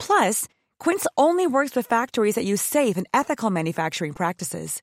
Plus, Quince only works with factories that use safe and ethical manufacturing practices.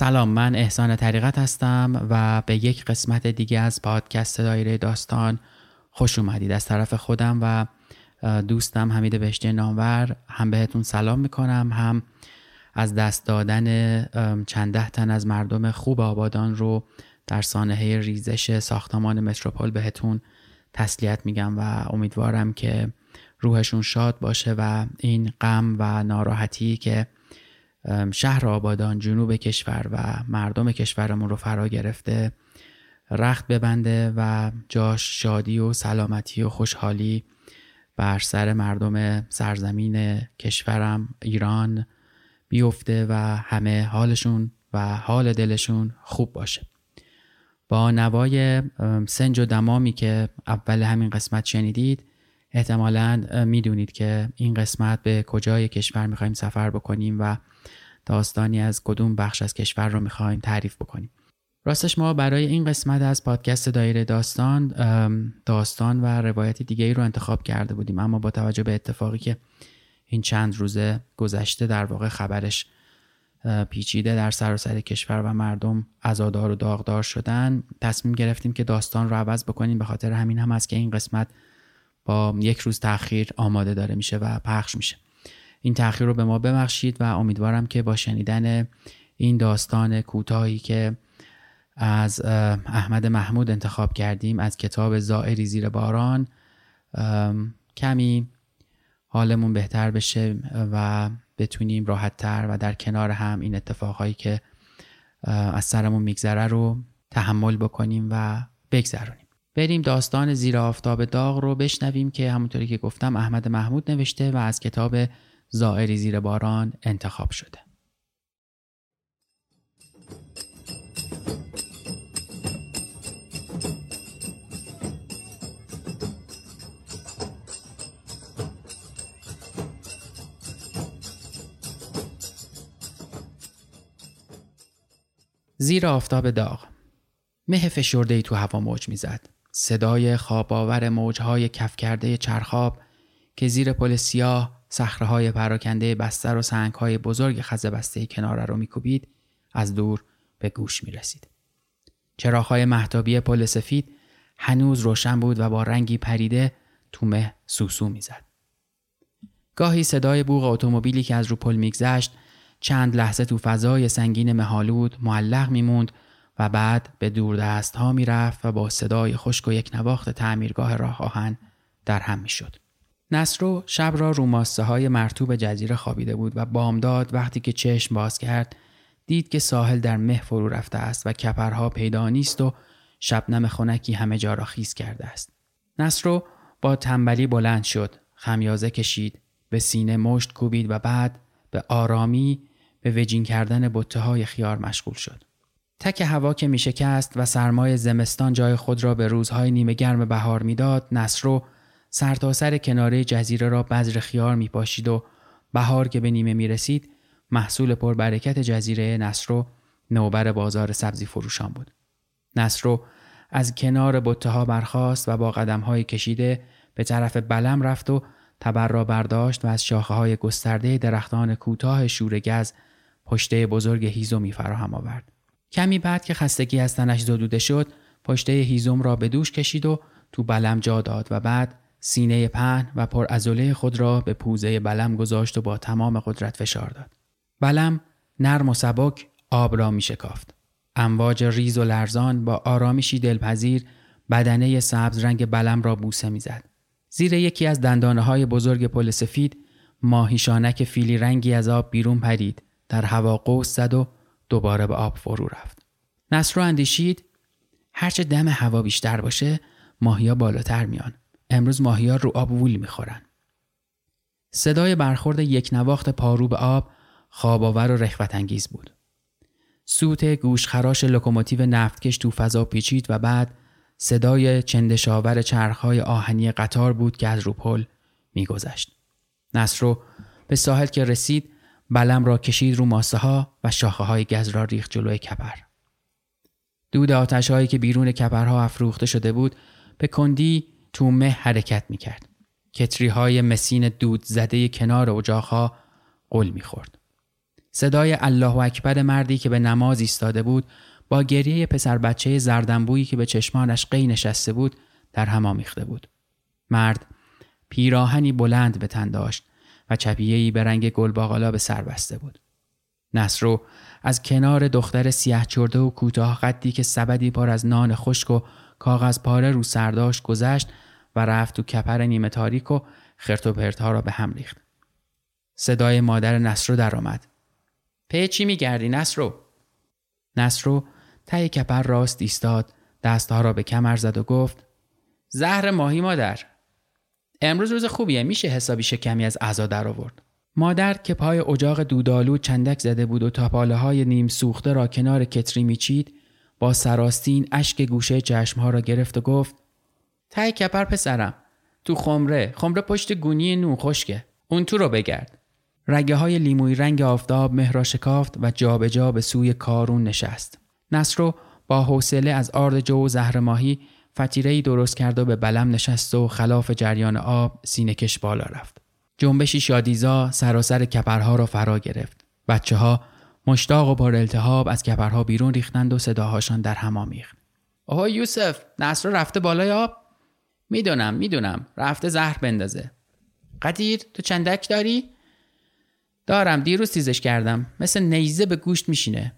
سلام من احسان طریقت هستم و به یک قسمت دیگه از پادکست دایره داستان خوش اومدید. از طرف خودم و دوستم حمید بهشتی نامور هم بهتون سلام می‌کنم هم از دست دادن چند تن از مردم خوب آبادان رو در سانحه ریزش ساختمان متروپول بهتون تسلیت میگم و امیدوارم که روحشون شاد باشه و این غم و ناراحتی که شهر آبادان جنوب کشور و مردم کشورمون رو فرا گرفته رخت ببنده و جاش شادی و سلامتی و خوشحالی بر سر مردم سرزمین کشورم ایران بیفته و همه حالشون و حال دلشون خوب باشه. با نوای سنج و دمامی که اول همین قسمت شنیدید احتمالا می‌دونید که این قسمت به کجای کشور می‌خوایم سفر بکنیم و داستانی از کدوم بخش از کشور رو می‌خوایم تعریف بکنیم. راستش ما برای این قسمت از پادکست دایره داستان داستان و روایت دیگه ای رو انتخاب کرده بودیم. اما با توجه به اتفاقی که این چند روزه گذشته در واقع خبرش پیچیده در سراسر کشور و مردم ازادار و داغدار شدن تصمیم گرفتیم که داستان رو عوض بکنیم. به خاطر همین هم است که این قسمت با یک روز تاخیر آماده داره میشه و پخش میشه. این تاخیر رو به ما ببخشید و امیدوارم که با شنیدن این داستان کوتاهی که از احمد محمود انتخاب کردیم از کتاب زائری زیر باران کمی حالمون بهتر بشه و بتونیم راحتتر و در کنار هم این اتفاقهایی که از سرمون میگذره رو تحمل بکنیم و بگذرونیم. بریم داستان زیر آفتاب داغ رو بشنویم که همونطوری که گفتم احمد محمود نوشته و از کتاب زائری زیر باران انتخاب شده. زیر آفتاب داغ. مه فشرده تو هوا موج می‌زد. صدای خواباور موجهای کف کرده چرخاب که زیر پل سیاه صخره پراکنده بستر و سنگ های بزرگ خزه بسته کناره رو میکوبید از دور به گوش می رسید. چراغ محتابی پل سفید هنوز روشن بود و با رنگی پریده تو مه سوسو می‌زد. گاهی صدای بوغ اتومبیلی که از رو پل میگذشت چند لحظه تو فضای سنگین مهالود معلق میموند و بعد به دور دست ها می‌رفت و با صدای خشک و یک نواخت تعمیرگاه راه آهن در هم می‌شد. نصرو شب را رو ماسه های مرتوب جزیره خوابیده بود و بامداد وقتی که چشم باز کرد دید که ساحل در مه فرو رفته است و کپرها پیدا نیست و شبنم خنکی همه جا را خیز کرده است. نصرو با تنبلی بلند شد. خمیازه کشید به سینه مشت کوبید و بعد به آرامی به وجین کردن بطه های خیار مشغول شد. تک هوا که می شکست و سرمای زمستان جای خود را به روزهای نیمه گرم بهار می‌داد نصرو سرتاسر سر کناره جزیره را بذر خیار می پاشید و بهار که به نیمه می رسید محصول پربرکت جزیره نصرو نوبر بازار سبزی فروشان بود. نصرو از کنار بطه ها برخاست و با قدم های کشیده به طرف بلم رفت و تبر را برداشت و از شاخه های گسترده درختان کوتاه شورگز پشته بزرگ هیزومی فراهم آورد. کمی بعد که خستگی از تنش زدوده شد پشته هیزم را به دوش کشید و تو بلم جا داد و بعد سینه پهن و پر ازوله خود را به پوزه بلم گذاشت و با تمام قدرت فشار داد. بلم نرم و سبک آب را می شکافت. امواج ریز و لرزان با آرامشی دلپذیر بدنه سبز رنگ بلم را بوسه می‌زد. زیر یکی از دندانه های بزرگ پل سفید ماهیشانک فیلی رنگی از آب بیرون پرید در هوا قوس زد و دوباره به آب فرو رفت. نصر اندیشید هرچه دم هوا بیشتر باشه ماهیا بالاتر میان. امروز ماهیا رو آب وول می‌خورن. صدای برخورد یکنواخت پارو به آب خواب‌آور و رخوت انگیز بود. سوت گوشخراش لوکوموتیو نفتکش تو فضا پیچید و بعد صدای چندش‌آور چرخهای آهنی قطار بود که از رو پل میگذشت. نصرو به ساحل که رسید بلم را کشید رو ماسه ها و شاخه های گز را ریخت جلوی کپر. دود آتش هایی که بیرون کپرها افروخته شده بود به کندی تو مه حرکت می کرد. کتری های مسین دود زده کنار اجاقها قل می خورد. صدای الله اکبر مردی که به نماز ایستاده بود با گریه پسر بچه زردنبویی که به چشمانش قی نشسته بود در هم آمیخته بود. مرد پیراهنی بلند به تن داشت و چپیهی به رنگ گلباغالا به سر بسته بود. نصرو از کنار دختر سیاه چرده و کوتاه قدی که سبدی پر از نان خشک و کاغذ پاره رو سرداشت گذشت و رفت تو کپر نیمه تاریک و خرت و پرتها را به هم ریخت. صدای مادر نصرو درآمد. پی چی میگردی نصرو؟ نصرو ته کپر راست ایستاد دستها را به کمر زد و گفت زهر ماهی مادر امروز روز خوبیه. میشه حسابی شکمی از عزا در آورد. مادر که پای اجاق دودالو چندک زده بود و تاپاله های نیم سوخته را کنار کتری میچید با سراستین اشک گوشه چشمها را گرفت و گفت ته کپر پسرم تو خمره خمره پشت گونی نون خشکه. اون تو رو بگرد. رگه های لیموی رنگ آفتاب مهرا شکافت و جابجا جا به سوی کارون نشست. نصرو با حوصله از آرد جو و زهر ماهی فتیره درست کرد و به بلم نشست و خلاف جریان آب سینکش بالا رفت. جنبشی شادیزا سراسر کپرها را فرا گرفت. بچه ها مشتاق و پر التهاب از کپرها بیرون ریختند و صداهاشان در هم آمیخت. آها یوسف نصر رفته بالای آب؟ می‌دونم می‌دونم رفته زهر بندازه. قدیر تو چندک داری؟ دارم دیروز تیزش کردم مثل نیزه به گوشت میشینه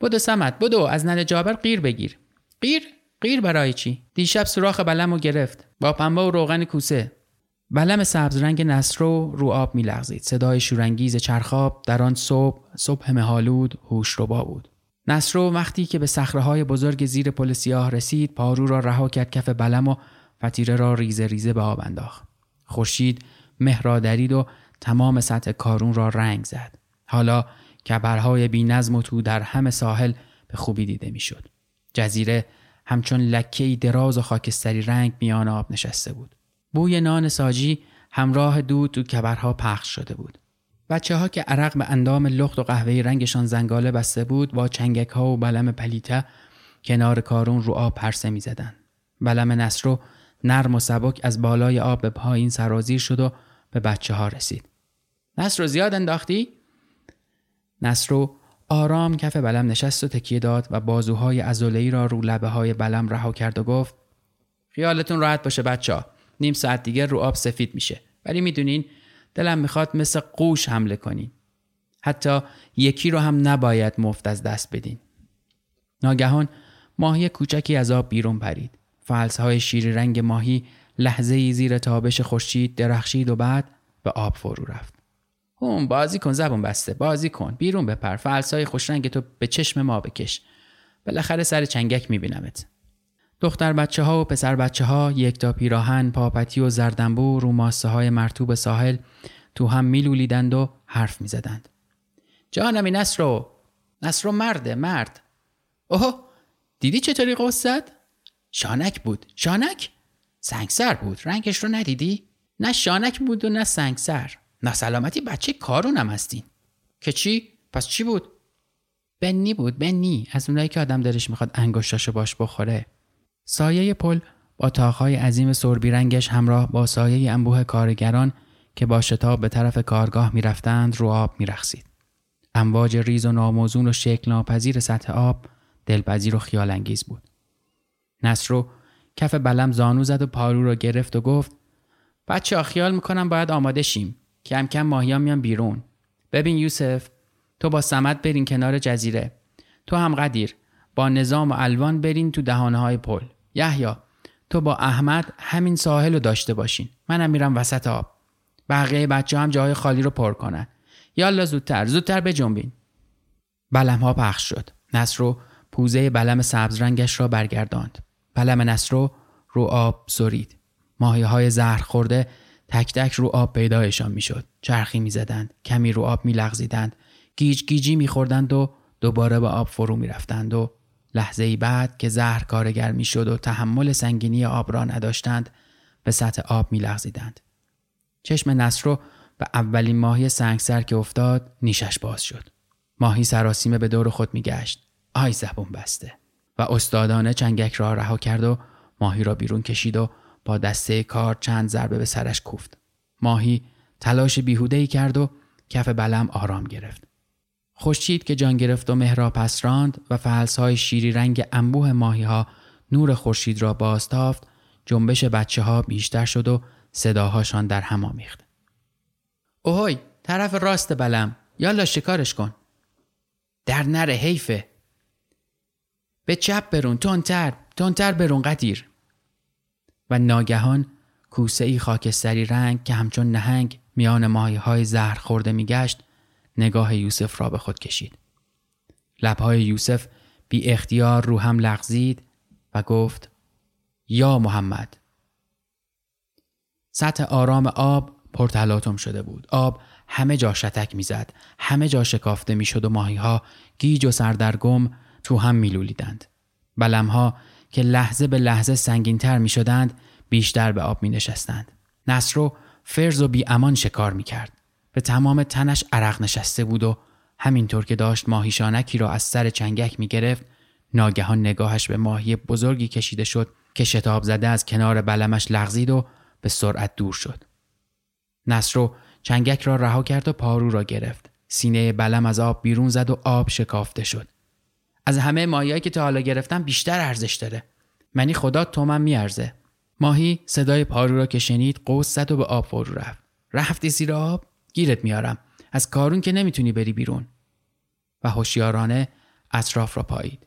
بدو سمت بدو از ننه جابر قیر بگیر قیر قیر برای چی؟ دیشب سوراخ بلم رو گرفت. با پنبه و روغن کوسه. بلم سبز رنگ نصرو رو آب میلغزید. صدای شورانگیز چرخاب در آن صبح صبح مهالود هوش با بود. نصرو وقتی که به های بزرگ زیر پل سیاه رسید پارو را رها کرد کف بلم و فتیره را ریزه ریزه به آب انداخت. خورشید مه را درید و تمام سطح کارون را رنگ زد. حالا کبرهای بی نظم و تو در همه ساحل به خوبی دیده می‌شد. جزیره همچون لکه دراز و خاکستری رنگ میان آب نشسته بود. بوی نان ساجی همراه دود تو کبرها پخش شده بود. بچه ها که عرق به اندام لخت و قهوه‌ای رنگشان زنگاله بسته بود با چنگک ها و بلم پلیته کنار کارون رو آب پرسه می زدن. بلم نصرو نرم و سبک از بالای آب به پایین سرازیر شد و به بچه ها رسید. نصر رو زیاد انداختی؟ نصرو آرام کف بلم نشست و تکیه داد و بازوهای ازولهی را رو لبه های بلم رها کرد و گفت خیالتون راحت باشه بچه ها. نیم ساعت دیگه رو آب سفید میشه. ولی می‌دونین دلم می‌خواد مثل قوش حمله کنین. حتی یکی رو هم نباید مفت از دست بدین. ناگهان ماهی کوچکی از آب بیرون پرید. فلسهای شیر رنگ ماهی لحظه ای زیر تابش خورشید درخشید و بعد به آب فرو رفت. هم بازی کن زبون بسته بازی کن بیرون بپر فلسای خوشرنگ تو به چشم ما بکش بالاخره سر چنگک میبینمت دختر بچه ها و پسر بچه ها یک تا پیراهن، پاپتی و زردنبو رو ماسه های مرتوب ساحل تو هم میلولیدند و حرف می‌زدند. جانمی نصرو نصرو مرده مرد اوه دیدی چطوری قصد؟ شانک بود شانک؟ سنگسر بود رنگش رو ندیدی؟ نه شانک بود و نه سنگسر نه سلامتی بچه کارونم هستین که چی؟ پس چی بود؟ بنی بود بنی از اونایی که آدم دلش می‌خواد انگشتاشو باش بخوره سایه پل با تاخهای عظیم سربی رنگش همراه با سایه انبوه کارگران که با شتاب به طرف کارگاه می‌رفتند رو آب میرخسید. امواج ریز و ناموزون و شکل ناپذیر سطح آب دلپذیر و خیال انگیز بود. نصرو کف بلم زانو زد و پارو رو گرفت و گفت بچه خیال می‌کنم باید آماده شیم. کم کم ماهیا میان بیرون. ببین یوسف تو با سمت برین کنار جزیره. تو هم قدیر با نظام و الوان برین تو دهانه های پل. یحیی تو با احمد همین ساحل رو داشته باشین. منم میرم وسط آب. بقیه بچه هم جاهای خالی رو پر کنن. یالا زودتر زودتر بجنبین. بلم ها پخش شد. نصرو پوزه بلم سبز رنگش را برگرداند. بلم نصرو رو آب سرید. ماهی های زهر خورده تک تک رو آب پیدایشان می‌شد. چرخی می‌زدند. کمی رو آب میلغزیدند. گیج گیجی میخوردند و دوباره به آب فرو می‌رفتند و لحظه ای بعد که زهر کارگر می‌شد و تحمل سنگینی آب را نداشتند به سطح آب میلغزیدند. چشم نصرو به اولین ماهی سنگسر که افتاد نیشش باز شد. ماهی سراسیمه به دور خود میگشت. آی زبون بسته. و استادانه چنگک را رها کرد و ماهی را بیرون کشید و با دسته کار چند ضربه به سرش کوفت. ماهی تلاش بیهودهی کرد و کف بلم آرام گرفت. خوشچید که جان گرفت و مهرا پس راند و های شیری رنگ انبوه ماهی ها نور خورشید را بازتافت جنبش بچه ها بیشتر شد و صداهاشان در هم آمیخت. اوهی طرف راست بلم یالا شکارش کن. در نره حیفه. به چپ برون تونتر تونتر برون قدیر. و ناگهان کوسه ای خاکستری رنگ که همچون نهنگ میان ماهی های زهر خورده میگشت نگاه یوسف را به خود کشید. لبهای یوسف بی اختیار رو هم لغزید و گفت یا محمد سطح آرام آب پرتلاتم شده بود. آب همه جا شتک می‌زد. همه جا شکافته می‌شد و ماهی ها گیج و سردرگم تو هم میلولیدند. بلمها که لحظه به لحظه سنگینتر می شدند بیشتر به آب می نشستند. نصرو فرز و بی امان شکار می کرد. به تمام تنش عرق نشسته بود و همینطور که داشت ماهیشانکی را از سر چنگک می گرفت ناگهان نگاهش به ماهی بزرگی کشیده شد که شتاب زده از کنار بلمش لغزید و به سرعت دور شد. نصرو چنگک را رها کرد و پارو را گرفت. سینه بلم از آب بیرون زد و آب شکافته شد. از همه ماهیایی که تا حالا گرفتم بیشتر ارزش داره. منی خدا تومم میارزه. ماهی صدای پارو را که شنید قوس زد و به آب فرو رفت. رفتی زیر آب؟ گیرت میارم. از کارون که نمی‌تونی بری بیرون. و هوشیارانه اطراف را پایید.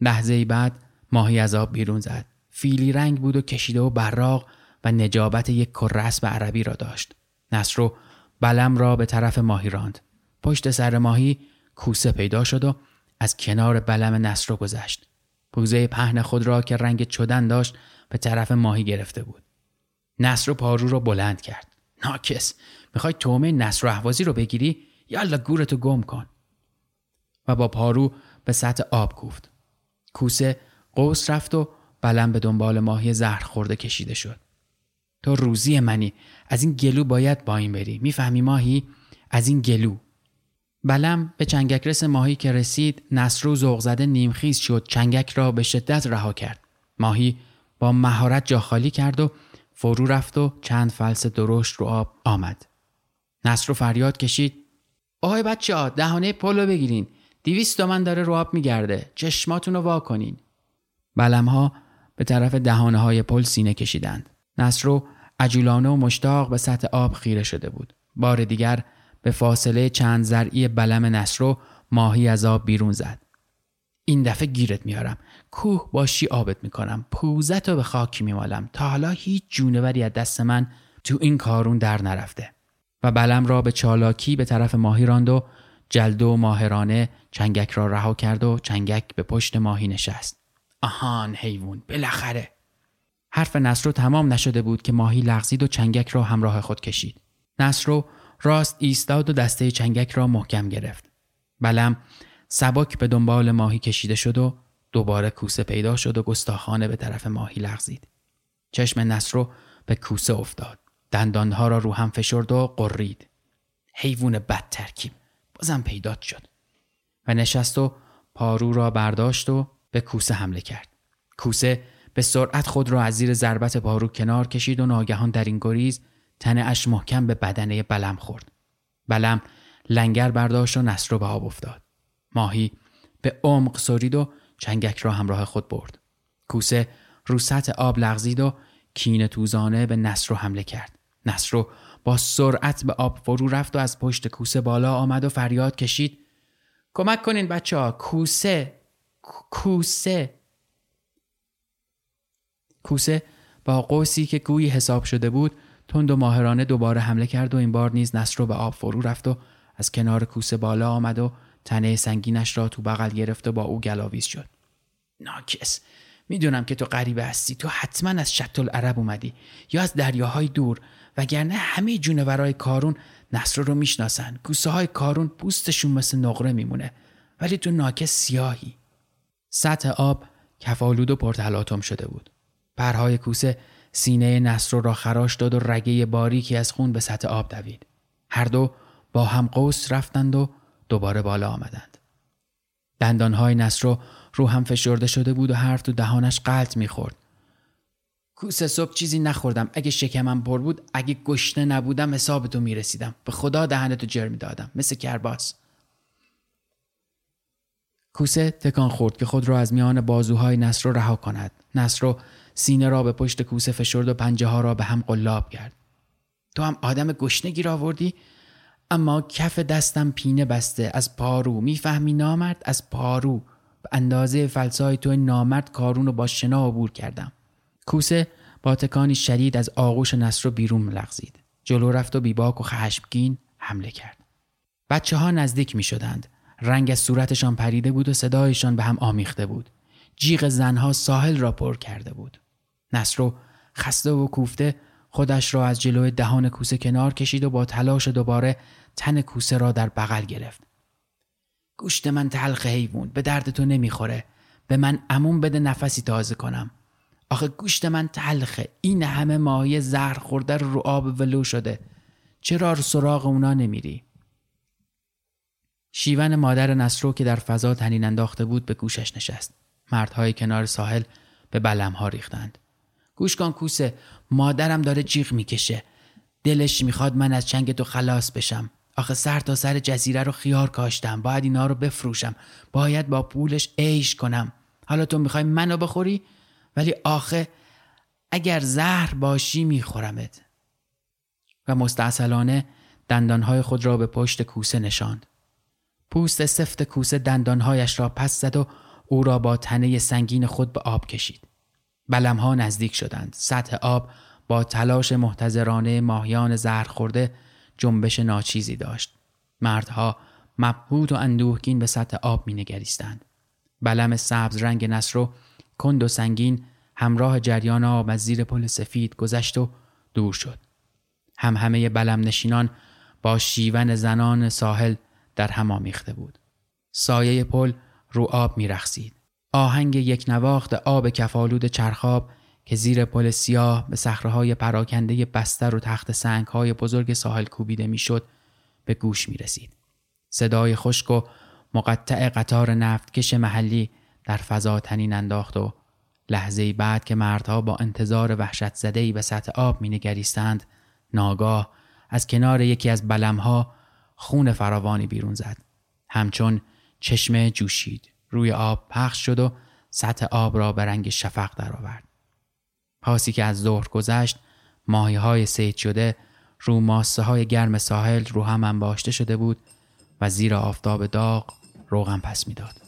لحظه بعد ماهی از آب بیرون زد. فیلی رنگ بود و کشیده و براق و نجابت یک کرسب عربی را داشت. نصرو بلم را به طرف ماهی راند. پشت سر ماهی کوسه پیدا شد و از کنار بلم نصرو گذشت. پوزه پهن خود را که رنگ چدن داشت به طرف ماهی گرفته بود. نصر پارو را بلند کرد. ناکس می‌خوای تومه نصر احوازی رو بگیری؟ یالا گورتو گم کن. و با پارو به سطح آب کوفت. کوسه قوس رفت و بلم به دنبال ماهی زهر خورده کشیده شد. تو روزی منی از این گلو باید با این بری می‌فهمی ماهی از این گلو بلم به چنگکرس ماهی که رسید نصرو ذوق زده نیمخیز شد چنگک را به شدت رها کرد. ماهی با مهارت جا خالی کرد و فرو رفت و چند فلس درشت رو آب آمد. نصرو فریاد کشید آهای بچه ها دهانه پلو بگیرین. دیویست من داره رو آب میگرده. چشماتون رو وا کنین. بلم ها به طرف دهانه های پل سینه کشیدند. نصرو عجولانه و مشتاق به سطح آب خیره شده بود. بار دیگر به فاصله چند زرعی بلم نصرو ماهی از آب بیرون زد. این دفعه گیرت میارم. کوه باشی آبت می‌کنم. پوزت رو به خاکی میمالم. تا حالا هیچ جونوری از دست من تو این کارون در نرفته. و بلم را به چالاکی به طرف ماهی راند و جلد و ماهرانه چنگک را رها کرد و چنگک به پشت ماهی نشست. آهان حیوان بالاخره حرف نصرو تمام نشده بود که ماهی لغزید و چنگک را همراه خود کشید نصرو راست ایستاد و دسته چنگک را محکم گرفت. بلم سبک به دنبال ماهی کشیده شد و دوباره کوسه پیدا شد و گستاخانه به طرف ماهی لغزید. چشم نصرو به کوسه افتاد. دندانها را رو هم فشرد و قرید. حیوان بد ترکیب بازم پیدات شد. و نشست و پارو را برداشت و به کوسه حمله کرد. کوسه به سرعت خود را از زیر ضربت پارو کنار کشید و ناگهان در این گریز تنه اش محکم به بدنه بلم خورد. بلم لنگر برداشت و نصر به آب افتاد. ماهی به عمق سرید و چنگک را همراه خود برد. کوسه رو سطح آب لغزید و کین توزانه به نصر حمله کرد. نصر با سرعت به آب فرو رفت و از پشت کوسه بالا آمد و فریاد کشید. کمک کنین بچه ها کوسه. کوسه. کوسه با قوسی که گویی حساب شده بود تند و ماهرانه دوباره حمله کرد و این بار نیز نصر به آب فرو رفت و از کنار کوسه بالا آمد و تنه سنگینش را تو بغل گرفت و با او گلاویز شد. ناکس می‌دونم که تو غریبه هستی. تو حتما از شط العرب اومدی یا از دریاهای دور وگرنه همه جونورای کارون نصر رو می‌شناسن. کوسه های کارون پوستشون مثل نقره میمونه. ولی تو ناکس سیاهی. سطح آب کفالود و پرتلاتم شده بود. پرهای کوسه سینه نصر را خراش داد و رگه باریکی از خون به سطح آب دوید. هر دو با هم قوس رفتند و دوباره بالا آمدند. دندانهای نصر رو هم فشرده شده بود و حرف تو دهانش قلط می‌خورد. کوسه صبح چیزی نخوردم. اگه شکمم پر بود اگه گشنه نبودم حساب تو می‌رسیدم. به خدا دهنتو جر می‌دادم. مثل کرباس. کوسه تکان خورد که خود را از میان بازوهای نصر رها کند. نصر سینه را به پشت کوسه فشرد و پنجه ها را به هم قلاب کرد. تو هم آدم گشنه گیر آوردی؟ اما کف دستم پینه بسته. از پارو. می‌فهمی نامرد؟ از پارو. به اندازه فلسای تو نامرد کارون رو با شنا عبور کردم. کوسه با تکانی شدید از آغوش نصر بیرون لغزید. جلو رفت و بیباک و خشمگین حمله کرد. بچه ها نزدیک می شدند رنگ از صورتشان پریده بود و صدایشان به هم آمیخته بود. جیغ زنها ساحل را پر کرده بود. نصرو خسته و کوفته خودش را از جلوی دهان کوسه کنار کشید و با تلاش دوباره تن کوسه را در بغل گرفت. گوشت من تلخ حیوان به درد تو نمی‌خوره. به من امون بده نفسی تازه کنم. آخه گوشت من تلخه. این همه ماهی زهر خورده رو آب ولو شده. چرا رو سراغ اونا نمیری؟ شیون مادر نصرو که در فضا تنین انداخته بود به گوشش نشست. مردهای کنار ساحل به بلمها ریختند. گوش کن کوسه مادرم داره جیغ می‌کشه. دلش می‌خواد من از چنگ تو خلاص بشم. آخه سر تا سر جزیره رو خیار کاشتم. باید اینا رو بفروشم. باید با پولش عیش کنم. حالا تو می‌خوای منو بخوری؟ ولی آخه اگر زهر باشی میخورمت. و مستعصلانه دندانهای خود را به پشت کوسه نشاند. پوست سفت کوسه دندانهایش را پس زد و او را با تنه سنگین خود به آب کشید. بلمها نزدیک شدند سطح آب با تلاش محتضرانه ماهیان زهر خورده جنبش ناچیزی داشت مردها مبهوت و اندوهگین به سطح آب می نگریستند. بلم سبز رنگ نصرو کند و سنگین همراه جریان آب از زیر پل سفید گذشت و دور شد. هم همه بلم نشینان با شیون زنان ساحل در هم آمیخته بود. سایه پل رو آب می رخصید. آهنگ یک نواخت آب کفالود چرخاب که زیر پل سیاه به صخره‌های پراکنده بستر و تخت سنگهای بزرگ ساحل کوبیده می‌شد به گوش می رسید. صدای خشک و مقطع قطار نفتکش محلی در فضا تنین انداخت و لحظه بعد که مردها با انتظار وحشت زده به سطح آب می نگریستند ناگاه از کنار یکی از بلمها خون فراوانی بیرون زد. همچون چشمه جوشید. روی آب پخش شد و سطح آب را به رنگ شفق درآورد. پاسی که از ظهر گذشت ماهی های سید شده رو ماسه های گرم ساحل رو هم انباشته شده بود و زیر آفتاب داغ روغن پس می‌داد.